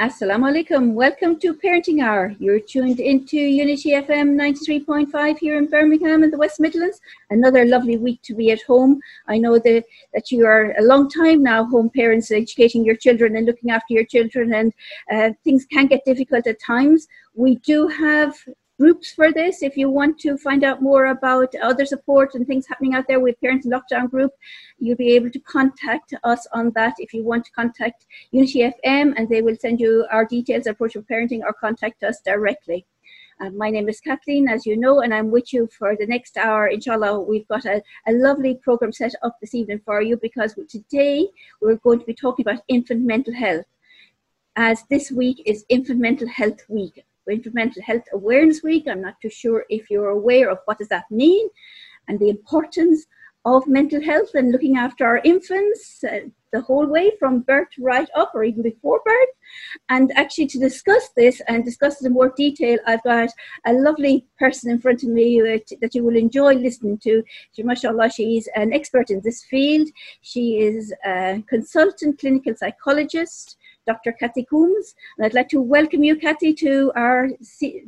Assalamu alaikum. Welcome to Parenting Hour. You're tuned into Unity FM 93.5 here in Birmingham in the West Midlands. Another lovely week to be at home. I know that, that you are a long time now home parents, educating your children and looking after your children, and uh, things can get difficult at times. We do have groups for this. If you want to find out more about other support and things happening out there with Parents in Lockdown Group, you'll be able to contact us on that. If you want to contact Unity FM, and they will send you our details, Approachable Parenting, or contact us directly. Uh, my name is Kathleen, as you know, and I'm with you for the next hour. Inshallah, we've got a, a lovely program set up this evening for you because today we're going to be talking about infant mental health. As this week is Infant Mental Health Week, Mental Health Awareness Week. I'm not too sure if you're aware of what does that mean and the importance of mental health and looking after our infants uh, the whole way from birth right up or even before birth. And actually, to discuss this and discuss it in more detail, I've got a lovely person in front of me that, that you will enjoy listening to. She, mashallah, she's an expert in this field. She is a consultant clinical psychologist. Dr. Kathy Coombs. And I'd like to welcome you, Kathy, to our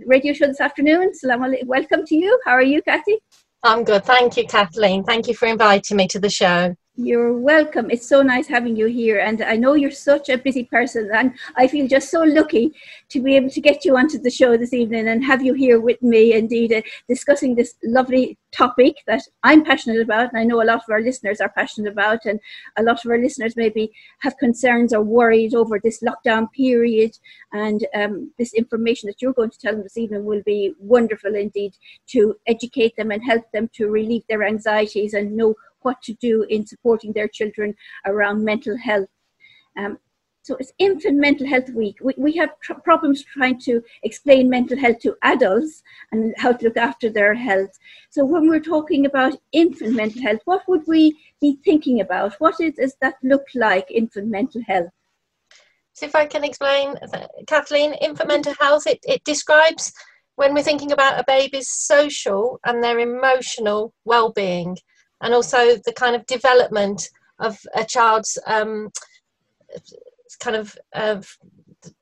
radio show this afternoon. Salam welcome to you. How are you, Kathy? I'm good. Thank you, Kathleen. Thank you for inviting me to the show. You're welcome. It's so nice having you here. And I know you're such a busy person. And I feel just so lucky to be able to get you onto the show this evening and have you here with me, indeed, uh, discussing this lovely topic that I'm passionate about. And I know a lot of our listeners are passionate about. And a lot of our listeners maybe have concerns or worried over this lockdown period. And um, this information that you're going to tell them this evening will be wonderful indeed to educate them and help them to relieve their anxieties and know what to do in supporting their children around mental health. Um, so it's Infant Mental Health Week. We, we have tr- problems trying to explain mental health to adults and how to look after their health. So when we're talking about infant mental health, what would we be thinking about? What is, does that look like, infant mental health? So if I can explain, Kathleen, infant mental health, it, it describes when we're thinking about a baby's social and their emotional well-being and also the kind of development of a child's um, kind of of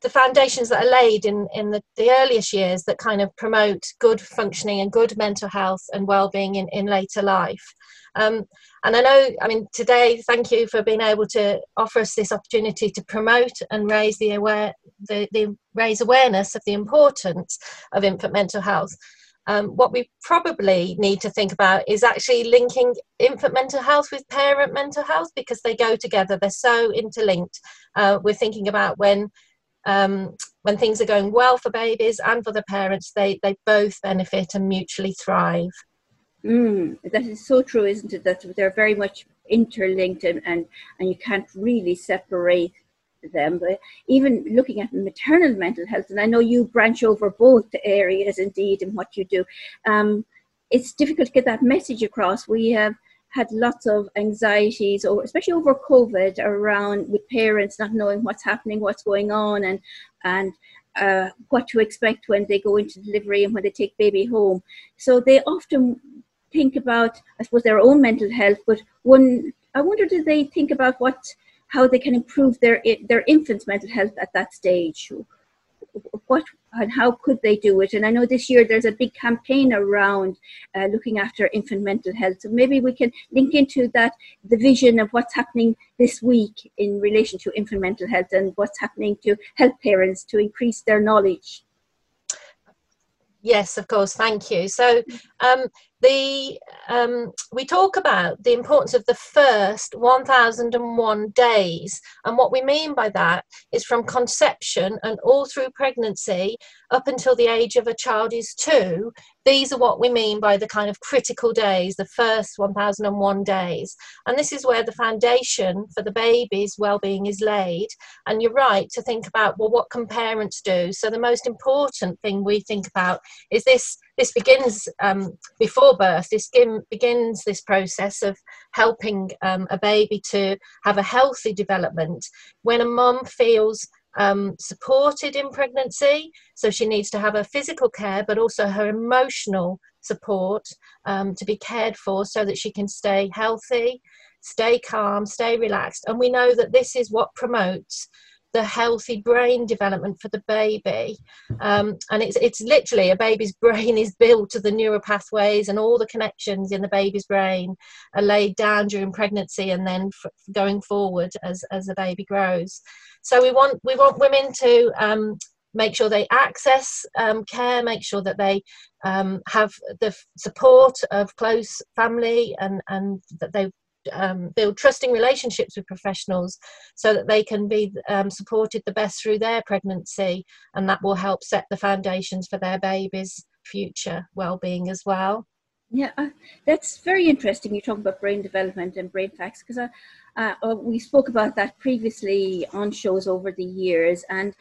the foundations that are laid in, in the, the earliest years that kind of promote good functioning and good mental health and well-being in, in later life. Um, and I know, I mean, today, thank you for being able to offer us this opportunity to promote and raise the aware, the, the raise awareness of the importance of infant mental health um, what we probably need to think about is actually linking infant mental health with parent mental health because they go together. They're so interlinked. Uh, we're thinking about when um, when things are going well for babies and for the parents, they they both benefit and mutually thrive. Mm, that is so true, isn't it? That they're very much interlinked and, and, and you can't really separate them, but even looking at maternal mental health, and I know you branch over both areas indeed in what you do, um, it's difficult to get that message across. We have had lots of anxieties, or especially over COVID, around with parents not knowing what's happening, what's going on, and and uh, what to expect when they go into delivery and when they take baby home. So they often think about, I suppose, their own mental health, but one, I wonder, do they think about what how they can improve their their infants' mental health at that stage. What and how could they do it? And I know this year there's a big campaign around uh, looking after infant mental health. So maybe we can link into that the vision of what's happening this week in relation to infant mental health and what's happening to help parents to increase their knowledge. Yes, of course. Thank you. So, um, the um, we talk about the importance of the first 1001 days. And what we mean by that is from conception and all through pregnancy up until the age of a child is two. These are what we mean by the kind of critical days the first 1001 days. And this is where the foundation for the baby's well-being is laid. And you're right to think about well what can parents do? So the most important thing we think about is this this begins um, before birth. This begins this process of helping um, a baby to have a healthy development. When a mum feels um, supported in pregnancy, so she needs to have her physical care, but also her emotional support um, to be cared for, so that she can stay healthy, stay calm, stay relaxed. And we know that this is what promotes the healthy brain development for the baby. Um, and it's, it's literally a baby's brain is built to the neural pathways and all the connections in the baby's brain are laid down during pregnancy and then f- going forward as, as the baby grows. So we want, we want women to um, make sure they access um, care, make sure that they um, have the support of close family and, and that they um, build trusting relationships with professionals so that they can be um, supported the best through their pregnancy and that will help set the foundations for their baby's future well-being as well yeah uh, that's very interesting you talk about brain development and brain facts because uh, uh, uh, we spoke about that previously on shows over the years and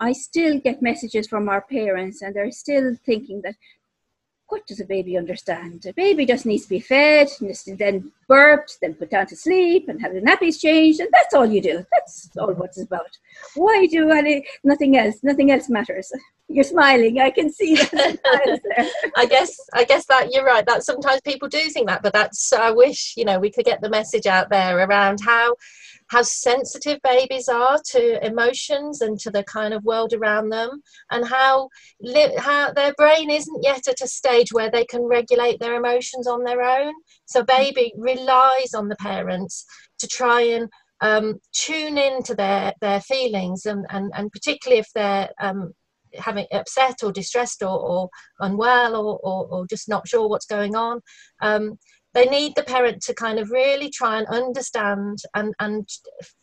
I still get messages from our parents, and they're still thinking that what does a baby understand? A baby just needs to be fed, and then burped, then put down to sleep, and have the nappies changed, and that's all you do. That's all what it's about. Why do any nothing else? Nothing else matters. You're smiling. I can see that. I guess. I guess that you're right. That sometimes people do think that, but that's. I wish you know we could get the message out there around how how sensitive babies are to emotions and to the kind of world around them, and how li- how their brain isn't yet at a stage where they can regulate their emotions on their own. So baby relies on the parents to try and um, tune into their their feelings and and, and particularly if they're um, having upset or distressed or, or unwell or, or, or, just not sure what's going on um, they need the parent to kind of really try and understand and, and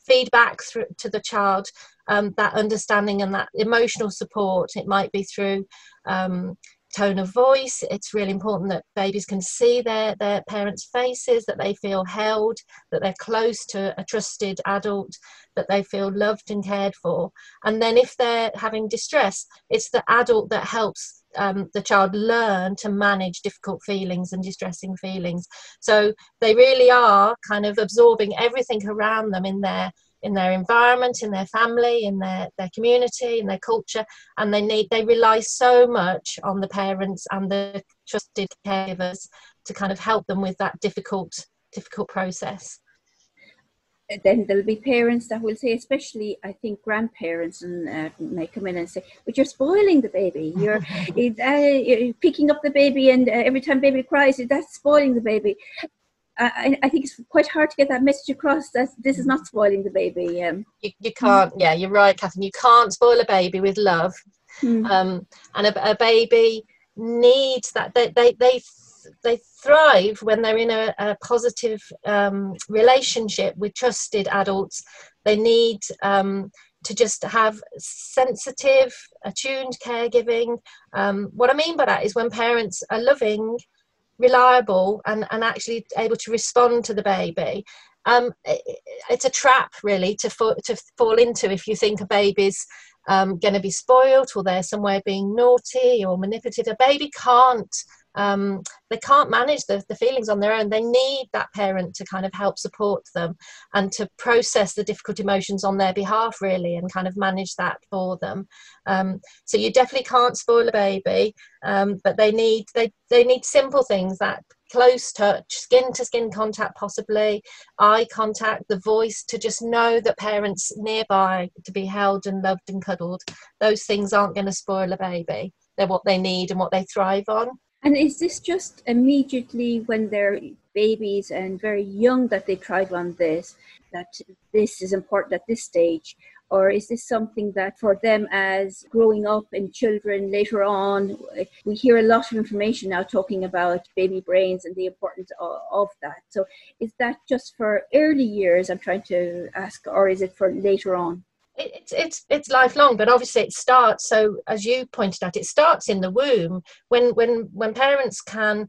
feed back through to the child um, that understanding and that emotional support. It might be through um, tone of voice. It's really important that babies can see their, their parents' faces, that they feel held, that they're close to a trusted adult, that they feel loved and cared for. And then if they're having distress, it's the adult that helps um, the child learn to manage difficult feelings and distressing feelings. So they really are kind of absorbing everything around them in their in their environment, in their family, in their, their community, in their culture, and they need they rely so much on the parents and the trusted caregivers to kind of help them with that difficult difficult process then there'll be parents that will say, especially I think grandparents, and uh, may come in and say, "But you're spoiling the baby. You're, uh, you're picking up the baby, and uh, every time baby cries, that's spoiling the baby." I, I, think it's quite hard to get that message across that this is not spoiling the baby. Um, you, you can't, yeah, you're right, Catherine. You can't spoil a baby with love, mm. um, and a, a, baby needs that. They, they, they they thrive when they're in a, a positive um, relationship with trusted adults. They need um, to just have sensitive, attuned caregiving. Um, what I mean by that is when parents are loving, reliable, and, and actually able to respond to the baby. Um, it, it's a trap, really, to, to fall into if you think a baby's um, going to be spoiled or they're somewhere being naughty or manipulative. A baby can't um, they can't manage the, the feelings on their own. They need that parent to kind of help support them and to process the difficult emotions on their behalf, really, and kind of manage that for them. Um, so you definitely can't spoil a baby, um, but they need they they need simple things that close touch, skin to skin contact, possibly eye contact, the voice to just know that parents nearby to be held and loved and cuddled. Those things aren't going to spoil a baby. They're what they need and what they thrive on. And is this just immediately when they're babies and very young that they tried on this, that this is important at this stage? Or is this something that for them as growing up and children later on, we hear a lot of information now talking about baby brains and the importance of, of that. So is that just for early years, I'm trying to ask, or is it for later on? It's it's it's lifelong but obviously it starts so as you pointed out it starts in the womb when when when parents can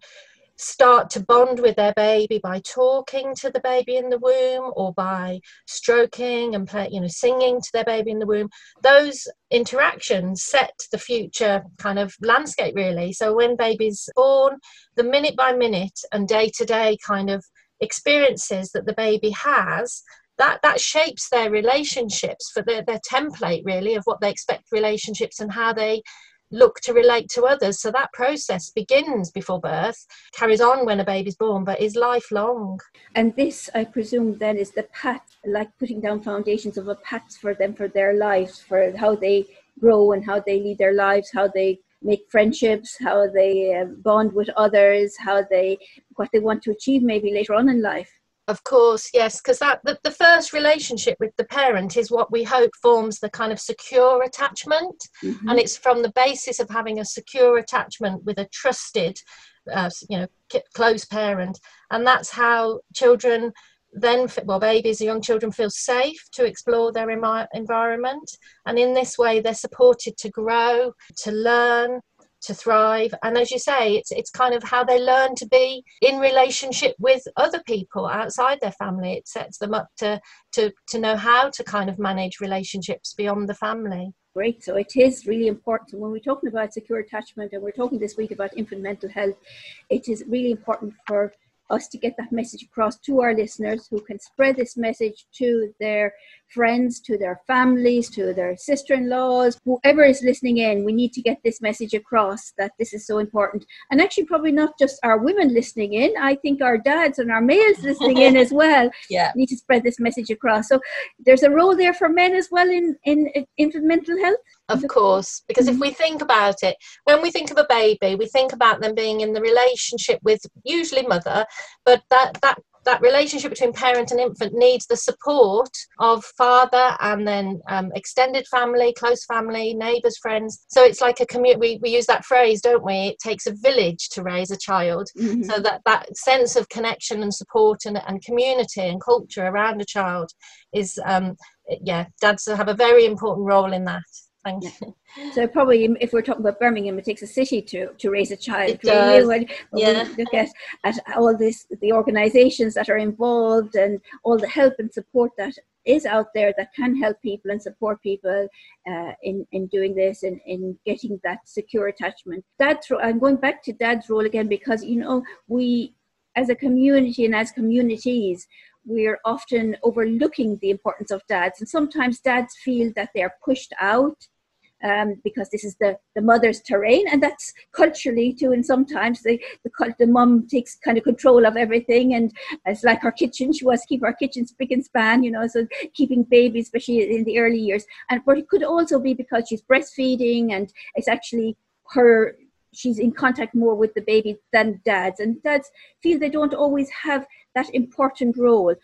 start to bond with their baby by talking to the baby in the womb or by stroking and play, you know singing to their baby in the womb those interactions set the future kind of landscape really. So when babies born the minute by minute and day to day kind of experiences that the baby has that that shapes their relationships for their, their template really of what they expect relationships and how they look to relate to others. So that process begins before birth, carries on when a baby's born, but is lifelong. And this, I presume, then is the path, like putting down foundations of a path for them for their lives, for how they grow and how they lead their lives, how they make friendships, how they uh, bond with others, how they what they want to achieve maybe later on in life. Of course, yes, because that the, the first relationship with the parent is what we hope forms the kind of secure attachment, mm-hmm. and it's from the basis of having a secure attachment with a trusted, uh, you know, close parent, and that's how children then well babies and young children feel safe to explore their environment. And in this way they're supported to grow to learn to thrive. And as you say it's it's kind of how they learn to be in relationship with other people outside their family. It sets them up to to to know how to kind of manage relationships beyond the family. Great. So it is really important. When we're talking about secure attachment and we're talking this week about infant mental health it is really important for us to get that message across to our listeners who can spread this message to their friends, to their families, to their sister in laws, whoever is listening in. We need to get this message across that this is so important. And actually, probably not just our women listening in, I think our dads and our males listening in as well yeah. need to spread this message across. So there's a role there for men as well in, in infant mental health. Of course, because mm-hmm. if we think about it, when we think of a baby, we think about them being in the relationship with usually mother, but that that that relationship between parent and infant needs the support of father and then um, extended family, close family, neighbours, friends. So it's like a community. We, we use that phrase, don't we? It takes a village to raise a child. Mm-hmm. So that, that sense of connection and support and, and community and culture around a child is, um, yeah, dads have a very important role in that. You. So probably, if we're talking about Birmingham, it takes a city to, to raise a child. It does. When, yeah. we look at, at all this, the organisations that are involved and all the help and support that is out there that can help people and support people uh, in in doing this and in getting that secure attachment. Dad's I'm going back to Dad's role again because you know we as a community and as communities we're often overlooking the importance of dads and sometimes dads feel that they're pushed out um, because this is the, the mother's terrain, and that's culturally too. And sometimes the the, the mum takes kind of control of everything, and it's like her kitchen. She wants to keep her kitchen spick and span, you know. So keeping babies, especially in the early years, and but it could also be because she's breastfeeding, and it's actually her she's in contact more with the baby than dads and dads feel they don't always have that important role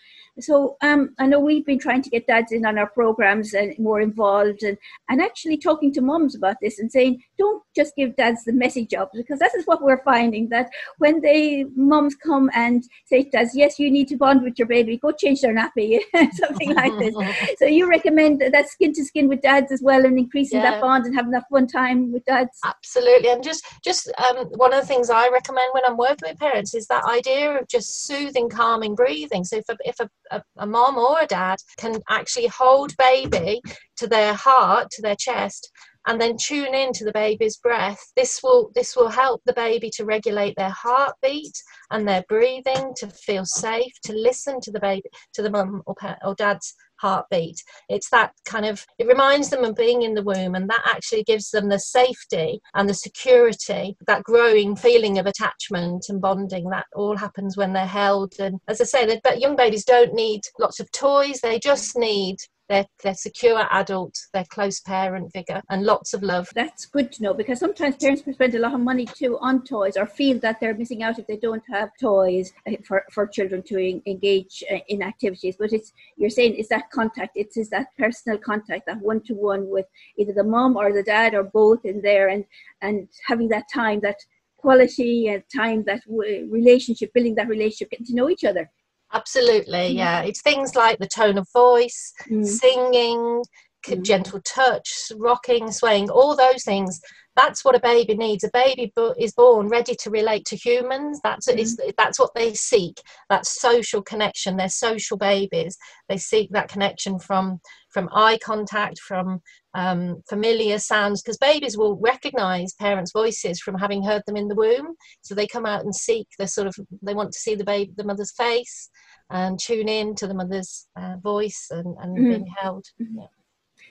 so um, I know we've been trying to get dads in on our programs and more involved and, and actually talking to mums about this and saying, don't just give dads the messy up because this is what we're finding that when they mums come and say to dads, yes, you need to bond with your baby, go change their nappy, something like this. so you recommend that skin to skin with dads as well and increasing yeah. that bond and having that fun time with dads? Absolutely. And just, just um, one of the things I recommend when I'm working with parents is that idea of just soothing, calming breathing. So if a, if a a, a mom or a dad can actually hold baby to their heart, to their chest, and then tune in to the baby's breath this will this will help the baby to regulate their heartbeat and their breathing to feel safe to listen to the baby to the mum or, or dad's heartbeat. It's that kind of, it reminds them of being in the womb, and that actually gives them the safety and the security, that growing feeling of attachment and bonding. That all happens when they're held. And as I say, that young babies don't need lots of toys, they just need their, their secure adult, their close parent figure, and lots of love. That's good to know because sometimes parents spend a lot of money too on toys or feel that they're missing out if they don't have toys uh, for, for children to engage uh, in activities. But it's you're saying it's that contact, it's, it's that personal contact, that one to one with either the mom or the dad or both in there, and and having that time, that quality and time, that relationship, building that relationship, getting to know each other. Absolutely, yeah. It's things like the tone of voice, mm. singing, mm. gentle touch, rocking, swaying, all those things. That's what a baby needs. A baby is born ready to relate to humans. That's mm. that's what they seek. That social connection. They're social babies. They seek that connection from from eye contact, from um, familiar sounds, because babies will recognize parents' voices from having heard them in the womb. So they come out and seek the sort of they want to see the baby, the mother's face, and tune in to the mother's uh, voice and, and mm-hmm. being held. Mm-hmm. Yeah.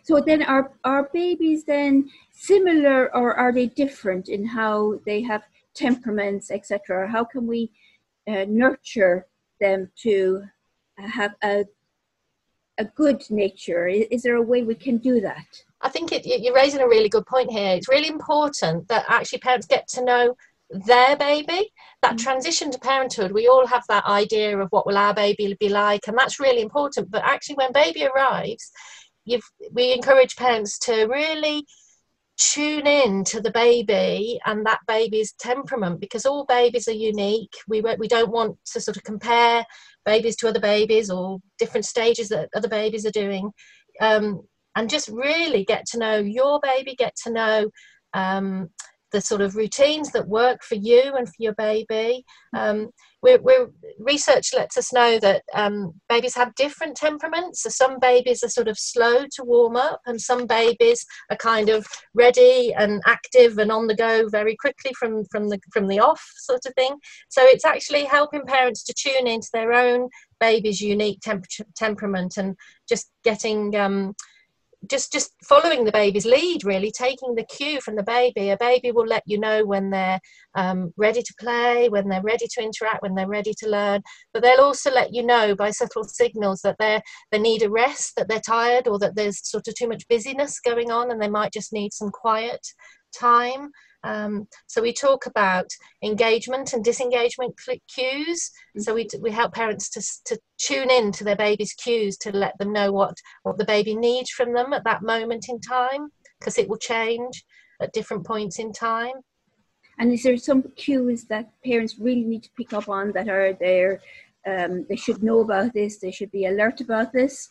So then, are are babies then similar, or are they different in how they have temperaments, etc.? How can we uh, nurture them to have a a good nature? Is, there a way we can do that? I think it, you're raising a really good point here. It's really important that actually parents get to know their baby that mm. transition to parenthood we all have that idea of what will our baby be like and that's really important but actually when baby arrives you've we encourage parents to really tune in to the baby and that baby's temperament because all babies are unique we we don't want to sort of compare babies to other babies or different stages that other babies are doing. Um, and just really get to know your baby get to know um, the sort of routines that work for you and for your baby. Um, we're, we're, research lets us know that um, babies have different temperaments. So some babies are sort of slow to warm up, and some babies are kind of ready and active and on the go very quickly from from the from the off sort of thing. So it's actually helping parents to tune into their own baby's unique temper- temperament and just getting um, just just following the baby's lead really taking the cue from the baby. A baby will let you know when they're um, ready to play when they're ready to interact when they're ready to learn. But they'll also let you know by subtle signals that they they need a rest that they're tired or that there's sort of too much busyness going on and they might just need some quiet time um, so we talk about engagement and disengagement cues. So we, we help parents to, to tune in to their baby's cues to let them know what, what the baby needs from them at that moment in time, because it will change at different points in time. And is there some cues that parents really need to pick up on that are there? Um, they should know about this. They should be alert about this.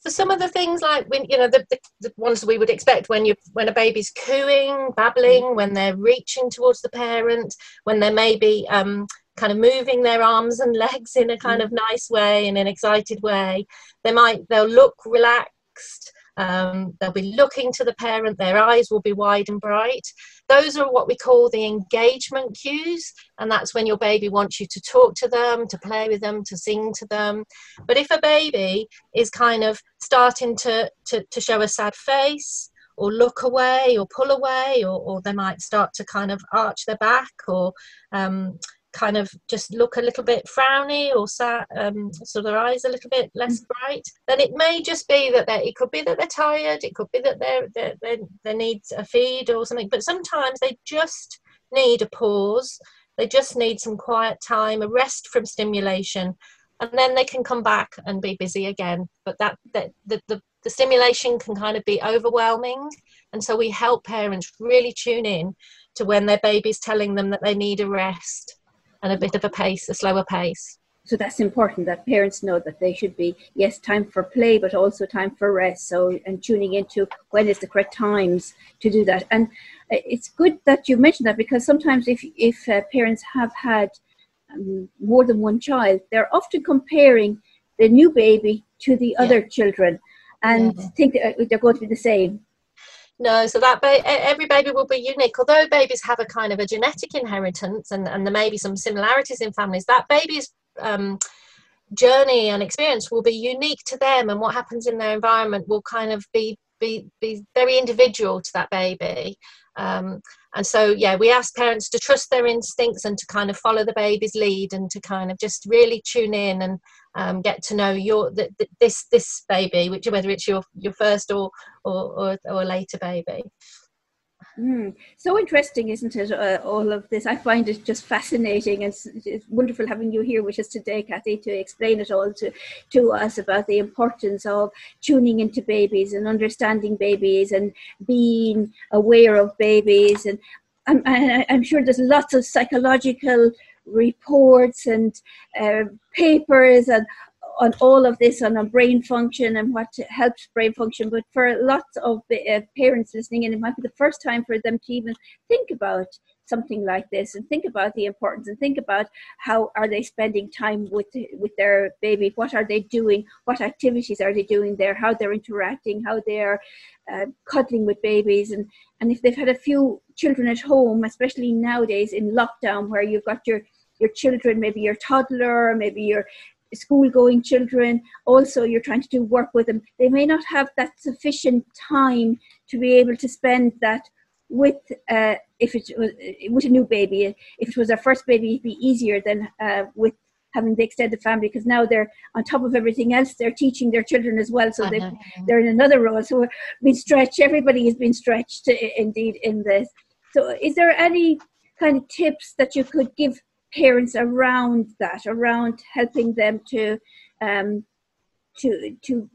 So some of the things like when you know the, the, the, ones we would expect when you when a baby's cooing, babbling, mm. when they're reaching towards the parent, when they're maybe um, kind of moving their arms and legs in a kind mm. of nice way in an excited way, they might they'll look relaxed. Um, they'll be looking to the parent, their eyes will be wide and bright. Those are what we call the engagement cues, and that's when your baby wants you to talk to them, to play with them, to sing to them. But if a baby is kind of starting to, to, to show a sad face, or look away or pull away or, or, they might start to kind of arch their back or um, kind of just look a little bit frowny or sad, um, so their eyes a little bit less mm. bright, then it may just be that they it could be that they're tired, it could be that they're, they're, they're, they need a feed or something, but sometimes they just need a pause, they just need some quiet time, a rest from stimulation, and then they can come back and be busy again. But that, that the, the, the stimulation can kind of be overwhelming, and so we help parents really tune in to when their baby's telling them that they need a rest and a bit of a pace, a slower pace. So that's important that parents know that they should be, yes, time for play, but also time for rest. So, and tuning into when is the correct times to do that. And it's good that you mentioned that because sometimes if, if uh, parents have had um, more than one child, they're often comparing the new baby to the yeah. other children and yeah. think that uh, they're going to be the same. No, so that ba- every baby will be unique. Although babies have a kind of a genetic inheritance, and, and there may be some similarities in families, that baby's um, journey and experience will be unique to them, and what happens in their environment will kind of be be be very individual to that baby. Um, and so, yeah, we ask parents to trust their instincts and to kind of follow the baby's lead and to kind of just really tune in and um, get to know your th- th- this this baby, which whether it's your your first or or or, or later baby. Mm. So interesting, isn't it? Uh, all of this, I find it just fascinating, and it's, it's, wonderful having you here with us today, Kathy, to explain it all to to us about the importance of tuning into babies and understanding babies and being aware of babies. And I'm, I'm sure there's lots of psychological reports and uh, papers and on all of this on a brain function and what helps brain function. But for lots of uh, parents listening in, it might be the first time for them to even think about something like this and think about the importance and think about how are they spending time with with their baby what are they doing what activities are they doing there how they're interacting how they're uh, cuddling with babies and and if they've had a few children at home especially nowadays in lockdown where you've got your your children maybe your toddler maybe your school going children also you're trying to do work with them they may not have that sufficient time to be able to spend that with uh, if it was with a new baby. If it was their first baby it'd be easier than uh, with having the extended family because now they're on top of everything else they're teaching their children as well so they they're in another role. So we're being stretched everybody has been stretched uh, indeed in this. So is there any kind of tips that you could give parents around that, around helping them to um, to to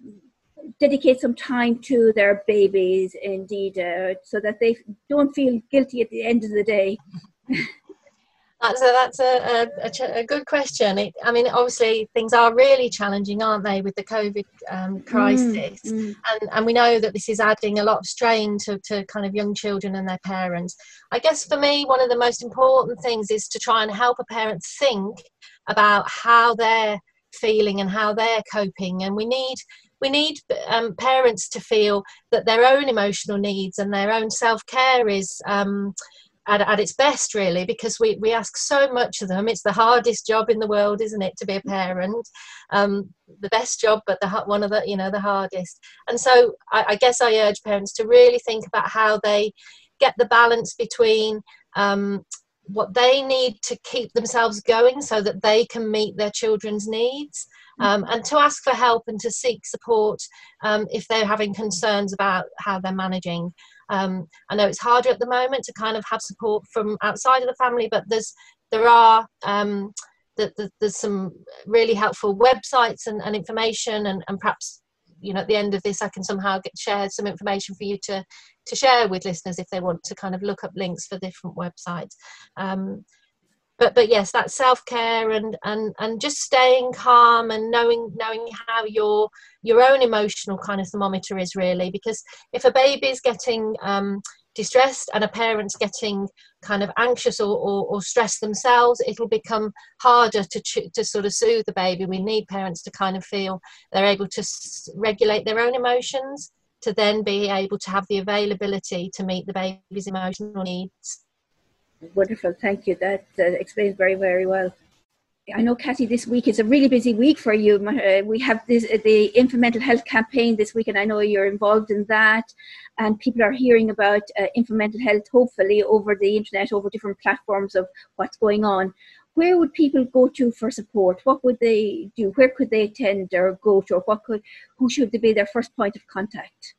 dedicate some time to their babies, indeed, uh, so that they don't feel guilty at the end of the day. That's a, that's a, a, a good question. It, I mean, obviously, things are really challenging, aren't they, with the COVID um, mm, crisis? Mm, mm. And, and we know that this is adding a lot of strain to, to kind of young children and their parents. I guess for me, one of the most important things is to try and help a parent think about how they're feeling and how they're coping. And we need we need um, parents to feel that their own emotional needs and their own self care is um, at, at its best really because we, we ask so much of them. It's the hardest job in the world isn't it to be a parent? Um, the best job but the one of the you know the hardest. And so I, I guess i urge parents to really think about how they get the balance between um, what they need to keep themselves going so that they can meet their children's needs um, and to ask for help and to seek support um, if they're having concerns about how they're managing um, I know it's harder at the moment to kind of have support from outside of the family, but there's there are um, the, the, there's some really helpful websites and, and information, and, and perhaps you know at the end of this I can somehow get share some information for you to to share with listeners if they want to kind of look up links for different websites. Um, but but yes that self-care and and and just staying calm and knowing knowing how your your own emotional kind of thermometer is really because if a baby is getting um, distressed and a parent's getting kind of anxious or, or, or stressed themselves it'll become harder to to sort of soothe the baby. We need parents to kind of feel they're able to regulate their own emotions to then be able to have the availability to meet the baby's emotional needs Wonderful, thank you. That uh, explains very, very well. I know, Kathy, this week is a really busy week for you. Uh, we have this uh, the infant mental health campaign this week, and I know you're involved in that. And people are hearing about uh, infant mental health, hopefully, over the internet, over different platforms of what's going on. Where would people go to for support? What would they do? Where could they attend or go to? Or what could who should be their first point of contact?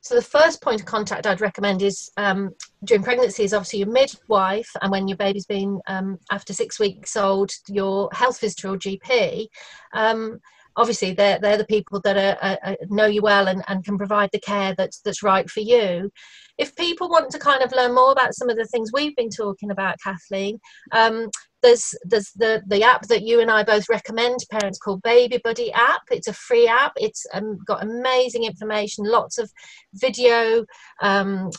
So the first point of contact I'd recommend is um, during pregnancy is obviously your midwife, and when your baby's been um, after six weeks old, your health visitor or GP. Um, obviously, they're they're the people that are, are, know you well and, and can provide the care that's that's right for you. If people want to kind of learn more about some of the things we've been talking about, Kathleen, um, there's there's the the app that you and I both recommend parents called Baby Buddy app. It's a free app. It's um, got amazing information, lots of video um,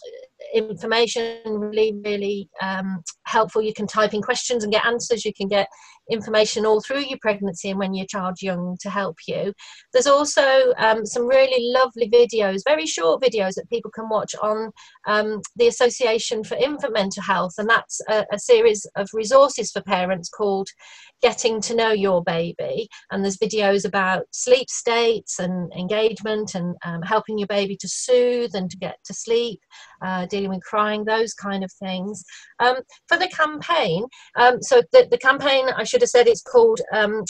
information, really really um, helpful. You can type in questions and get answers. You can get information all through your pregnancy and when your child's young to help you. There's also um, some really lovely videos, very short videos that people can watch on um, the Association for Infant Mental Health, and that's a, a, series of resources for parents called Getting to Know Your Baby. And there's videos about sleep states and engagement and um, helping your baby to soothe and to get to sleep, uh, dealing with crying, those kind of things. Um, for the campaign, um, so the, the campaign, I should have said it's called. Um,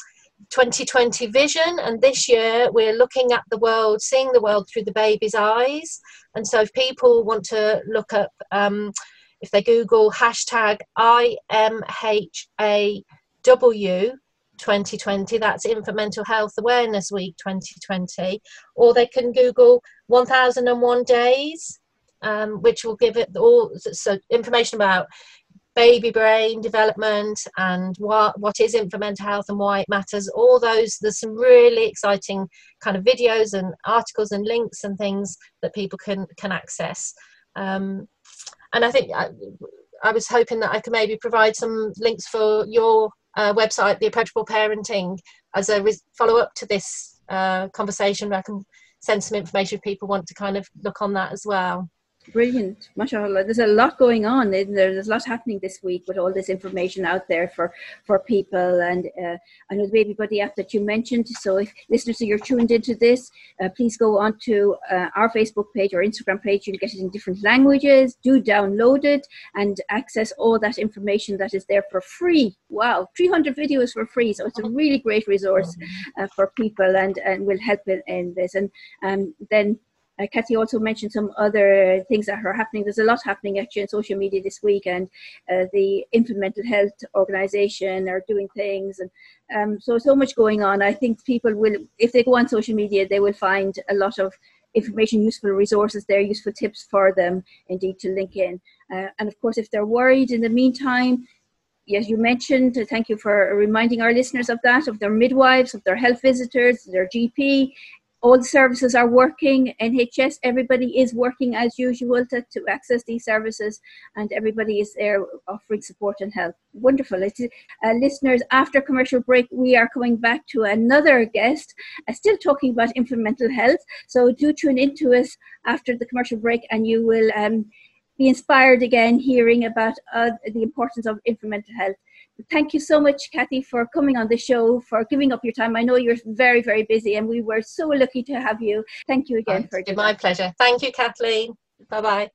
2020 vision and this year we're looking at the world seeing the world through the baby's eyes and so if people want to look up um, if they google hashtag imhaw 2020 that's infant mental health awareness week 2020 or they can google 1001 days um, which will give it all so information about baby brain development and what what is infant mental health and why it matters all those there's some really exciting kind of videos and articles and links and things that people can can access. Um, and i think I, I, was hoping that i could maybe provide some links for your uh, website the approachable parenting as a re- follow-up to this uh, conversation where i can send some information if people want to kind of look on that as well Brilliant, mashallah. There's a lot going on. There's a lot happening this week with all this information out there for for people. And uh, I know the Baby Buddy app that you mentioned. So if listeners, you're tuned into this, uh, please go on to uh, our Facebook page or Instagram page. You can get it in different languages. Do download it and access all that information that is there for free. Wow, 300 videos for free. So it's a really great resource uh, for people and and will help in, in this. And um, then uh, Kathy also mentioned some other things that are happening. There's a lot happening actually on social media this week, and uh, the Infant Mental Health Organization are doing things, and um, so so much going on. I think people will, if they go on social media, they will find a lot of information, useful resources there, useful tips for them indeed to link in. Uh, and of course, if they're worried in the meantime, as you mentioned, thank you for reminding our listeners of that, of their midwives, of their health visitors, their GP all the services are working. NHS, everybody is working as usual to, to access these services, and everybody is there offering support and help. Wonderful. Uh, listeners, after commercial break, we are coming back to another guest, uh, still talking about infant mental health. So do tune into us after the commercial break, and you will um, be inspired again hearing about uh, the importance of infant mental health. Thank you so much, Kathy, for coming on the show, for giving up your time. I know you're very, very busy, and we were so lucky to have you. Thank you again oh, for my pleasure. Thank you, Kathleen. Bye bye.